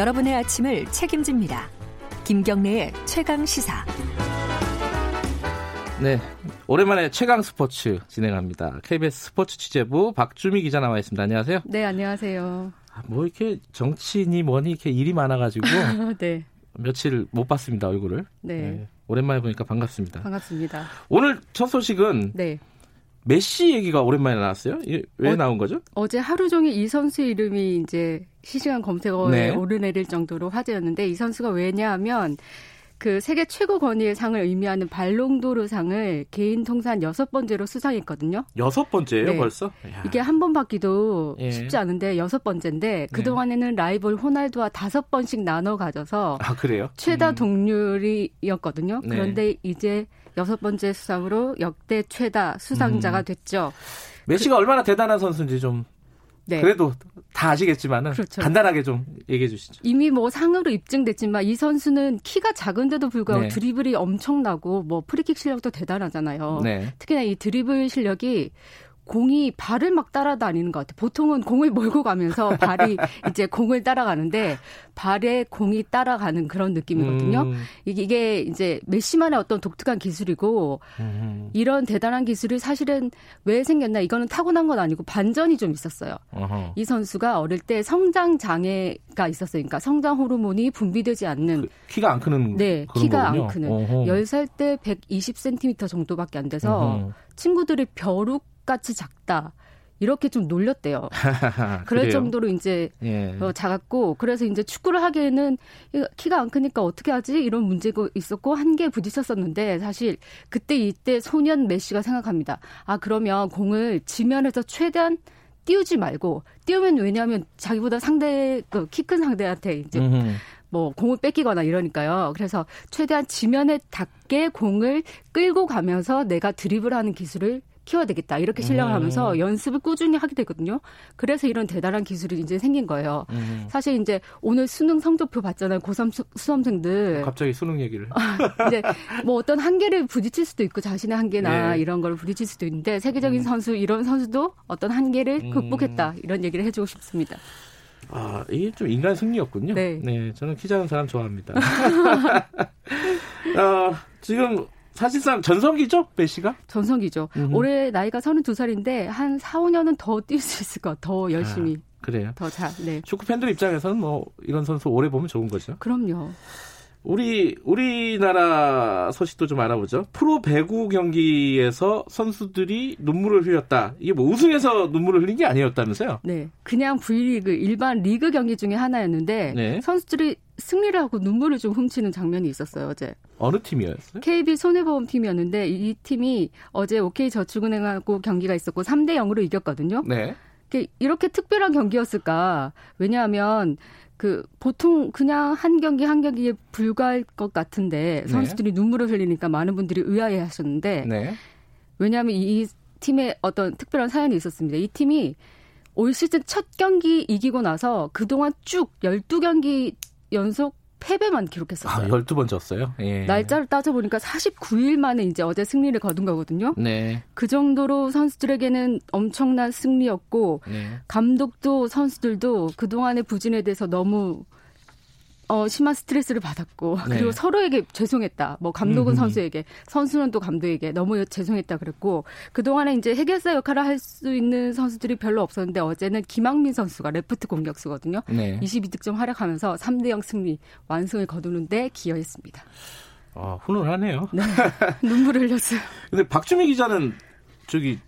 여러분의 아침을 책임집니다. 김경래의 최강 시사. 네, 오랜만에 최강 스포츠 진행합니다. KBS 스포츠 취재부 박주미 기자 나와 있습니다. 안녕하세요. 네, 안녕하세요. 아, 뭐 이렇게 정치인이 뭐니 이렇게 일이 많아가지고 네. 며칠 못 봤습니다 얼굴을. 네. 네. 오랜만에 보니까 반갑습니다. 반갑습니다. 오늘 첫 소식은 네. 메시 얘기가 오랜만에 나왔어요. 왜 어, 나온 거죠? 어제 하루 종일 이 선수 이름이 이제 실시간 검색어에 네. 오르내릴 정도로 화제였는데 이 선수가 왜냐하면 그 세계 최고 권위의 상을 의미하는 발롱도르 상을 개인 통산 여섯 번째로 수상했거든요. 여섯 번째예요, 네. 벌써? 야. 이게 한 번 받기도 예. 쉽지 않은데 여섯 번째인데 네. 그 동안에는 라이벌 호날두와 다섯 번씩 나눠 가져서 아 그래요? 최다 음. 동률이었거든요. 네. 그런데 이제 여섯 번째 수상으로 역대 최다 수상자가 음. 됐죠. 메시가 그, 얼마나 대단한 선수인지 좀 네. 그래도 다 아시겠지만은 그렇죠. 간단하게 좀 얘기해 주시죠. 이미 뭐 상으로 입증됐지만 이 선수는 키가 작은데도 불구하고 네. 드리블이 엄청나고 뭐 프리킥 실력도 대단하잖아요. 네. 특히나 이 드리블 실력이 공이 발을 막 따라다니는 것 같아요. 보통은 공을 몰고 가면서 발이 이제 공을 따라가는데 발에 공이 따라가는 그런 느낌이거든요. 음. 이게 이제 메시만의 어떤 독특한 기술이고 음. 이런 대단한 기술이 사실은 왜 생겼나 이거는 타고난 건 아니고 반전이 좀 있었어요. 어허. 이 선수가 어릴 때 성장 장애가 있었어요. 그러니까 성장 호르몬이 분비되지 않는 그, 키가 안 크는 네, 키가 거군요. 안 크는 어허. 10살 때 120cm 정도밖에 안 돼서 어허. 친구들이 벼룩 같이 작다. 이렇게 좀 놀렸대요. 그럴 정도로 이제 예. 어, 작았고 그래서 이제 축구를 하기에는 키가 안 크니까 어떻게 하지 이런 문제가 있었고 한계에 부딪혔었는데 사실 그때 이때 소년 메시가 생각합니다. 아 그러면 공을 지면에서 최대한 띄우지 말고 띄우면 왜냐하면 자기보다 상대 그 키 큰 상대한테 이제 음흠. 뭐 공을 뺏기거나 이러니까요. 그래서 최대한 지면에 닿게 공을 끌고 가면서 내가 드리블하는 기술을 키워야 되겠다 이렇게 실력을 음. 하면서 연습을 꾸준히 하게 되거든요. 그래서 이런 대단한 기술이 이제 생긴 거예요. 음. 사실 이제 오늘 수능 성적표 봤잖아요. 고3 수, 수험생들. 갑자기 수능 얘기를. 이제 뭐 어떤 한계를 부딪힐 수도 있고 자신의 한계나 네. 이런 걸 부딪힐 수도 있는데 세계적인 음. 선수 이런 선수도 어떤 한계를 음. 극복했다 이런 얘기를 해주고 싶습니다. 아, 이게 좀 인간 승리였군요. 네. 네 저는 키 작은 사람 좋아합니다. 어, 지금 사실상 전성기죠, 메시가? 전성기죠. 음흠. 올해 나이가 32살인데 한 4, 5년은 더 뛸 수 있을 것, 더 열심히. 아, 그래요. 더 잘. 네. 축구 팬들 입장에서는 뭐 이런 선수 오래 보면 좋은 거죠. 그럼요. 우리 우리나라 소식도 좀 알아보죠. 프로 배구 경기에서 선수들이 눈물을 흘렸다. 이게 뭐 우승해서 눈물을 흘린 게 아니었다면서요? 네, 그냥 V리그 일반 리그 경기 중에 하나였는데 네. 선수들이 승리를 하고 눈물을 좀 훔치는 장면이 있었어요 어제. 어느 팀이었어요? KB 손해보험 팀이었는데 이 팀이 어제 OK 저축은행하고 경기가 있었고 3대 0으로 이겼거든요. 네. 이렇게 특별한 경기였을까? 왜냐하면 그 보통 그냥 한 경기 한 경기에 불과할 것 같은데 네. 선수들이 네. 눈물을 흘리니까 많은 분들이 의아해 하셨는데 네. 왜냐하면 이 팀에 어떤 특별한 사연이 있었습니다. 이 팀이 올 시즌 첫 경기 이기고 나서 그동안 쭉 12경기 연속 패배만 기록했었어요. 아, 12번 졌어요? 예. 날짜를 따져보니까 49일 만에 이제 어제 승리를 거둔 거거든요. 네. 그 정도로 선수들에게는 엄청난 승리였고, 네. 감독도 선수들도 그동안의 부진에 대해서 너무 어, 심한 스트레스를 받았고 네. 그리고 서로에게 죄송했다. 뭐 감독은 음흠. 선수에게, 선수는 또 감독에게 너무 죄송했다 그랬고 그 동안에 이제 해결사 역할을 할 수 있는 선수들이 별로 없었는데 어제는 김학민 선수가 레프트 공격수거든요. 네. 22득점 활약하면서 3대 0 승리 완승을 거두는데 기여했습니다. 아, 훈훈하네요. 네. 눈물을 흘렸어요. 근데 박주미 기자는 저기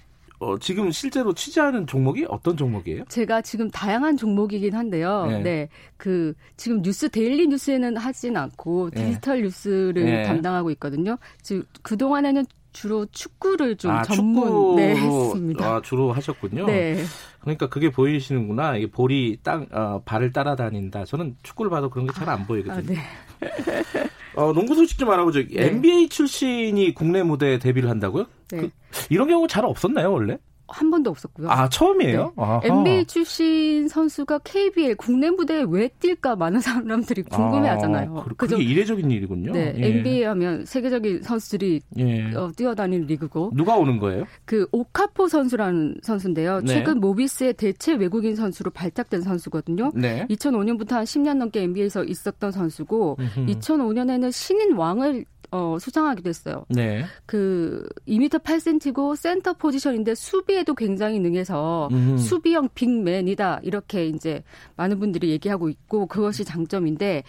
어, 지금 실제로 취재하는 종목이 어떤 종목이에요? 제가 지금 다양한 종목이긴 한데요. 네. 네. 그, 지금 뉴스, daily 뉴스에는 하진 않고 네. 디지털 네. 뉴스를 네. 담당하고 있거든요. 즉, 그동안에는 주로 축구를 좀 아, 전문 네, 했습니다. 아, 주로 하셨군요. 네. 그러니까 그게 보이시는구나. 이게 볼이 땅 어, 발을 따라다닌다. 저는 축구를 봐도 그런 게 잘안 보이거든요. 아, 네. 어, 농구 소식 좀 알아보죠. 네. NBA 출신이 국내 무대에 데뷔를 한다고요? 네. 그, 이런 경우 잘 없었나요, 원래? 한 번도 없었고요. 아 처음이에요? 네. NBA 출신 선수가 KBL 국내 무대에 왜 뛸까 많은 사람들이 궁금해하잖아요. 아, 그게 이례적인 일이군요. 네, 예. NBA 하면 세계적인 선수들이 예. 어, 뛰어다니는 리그고. 누가 오는 거예요? 그 오카포 선수라는 선수인데요. 네. 최근 모비스의 대체 외국인 선수로 발탁된 선수거든요. 네. 2005년부터 한 10년 넘게 NBA에서 있었던 선수고, 음흠. 2005년에는 신인 왕을 어, 수상하게 됐어요. 네. 그 2m 8cm고 센터 포지션인데 수비에도 굉장히 능해서 음. 수비형 빅맨이다 이렇게 이제 많은 분들이 얘기하고 있고 그것이 장점인데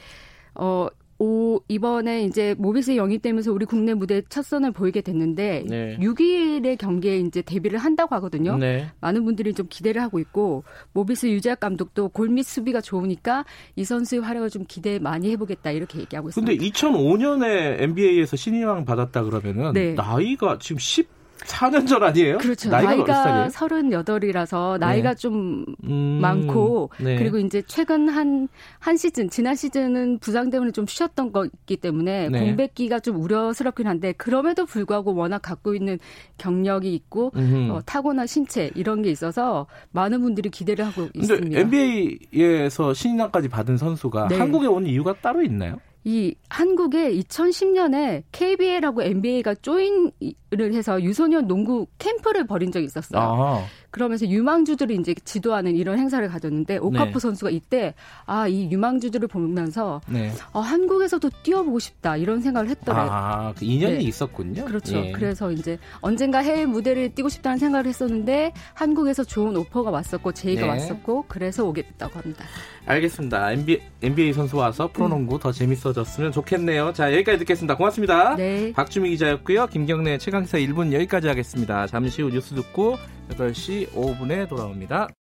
어 오, 이번에 이제 모비스 영입되면서 우리 국내 무대 첫 선을 보이게 됐는데 네. 6일의 경기에 이제 데뷔를 한다고 하거든요. 네. 많은 분들이 좀 기대를 하고 있고 모비스 유재학 감독도 골밑 수비가 좋으니까 이 선수의 활약을 좀 기대 많이 해보겠다 이렇게 얘기하고 있습니다. 근데 2005년에 NBA에서 신인왕 받았다 그러면은 네. 나이가 지금 10 4년 전 아니에요? 그렇죠. 나이가, 나이가 38이라서 나이가 네. 좀 음, 많고 네. 그리고 이제 최근 한한 시즌 지난 시즌은 부상 때문에 좀 쉬었던 거기 때문에 네. 공백기가 좀 우려스럽긴 한데 그럼에도 불구하고 워낙 갖고 있는 경력이 있고 어, 타고난 신체 이런 게 있어서 많은 분들이 기대를 하고 있습니다. NBA에서 신인왕까지 받은 선수가 네. 한국에 온 이유가 따로 있나요? 이 한국에 2010년에 KBL하고 NBA가 조인 을 해서 유소년 농구 캠프를 벌인 적이 있었어요. 아. 그러면서 유망주들이 이제 지도하는 이런 행사를 가졌는데 오카프 네. 선수가 이때 아 이 유망주들을 보면서 네. 어, 한국에서도 뛰어보고 싶다 이런 생각을 했더래요. 아, 그 인연이 네. 있었군요. 그렇죠. 예. 그래서 이제 언젠가 해외 무대를 뛰고 싶다는 생각을 했었는데 한국에서 좋은 오퍼가 왔었고 제의가 네. 왔었고 그래서 오게 됐다고 합니다. 알겠습니다. NBA, NBA 선수 와서 프로농구 음. 더 재밌어졌으면 좋겠네요. 자 여기까지 듣겠습니다. 고맙습니다. 네. 박주미 기자였고요. 김경래 최강 사 1분 여기까지 하겠습니다. 잠시 후 뉴스 듣고 8시 5분에 돌아옵니다.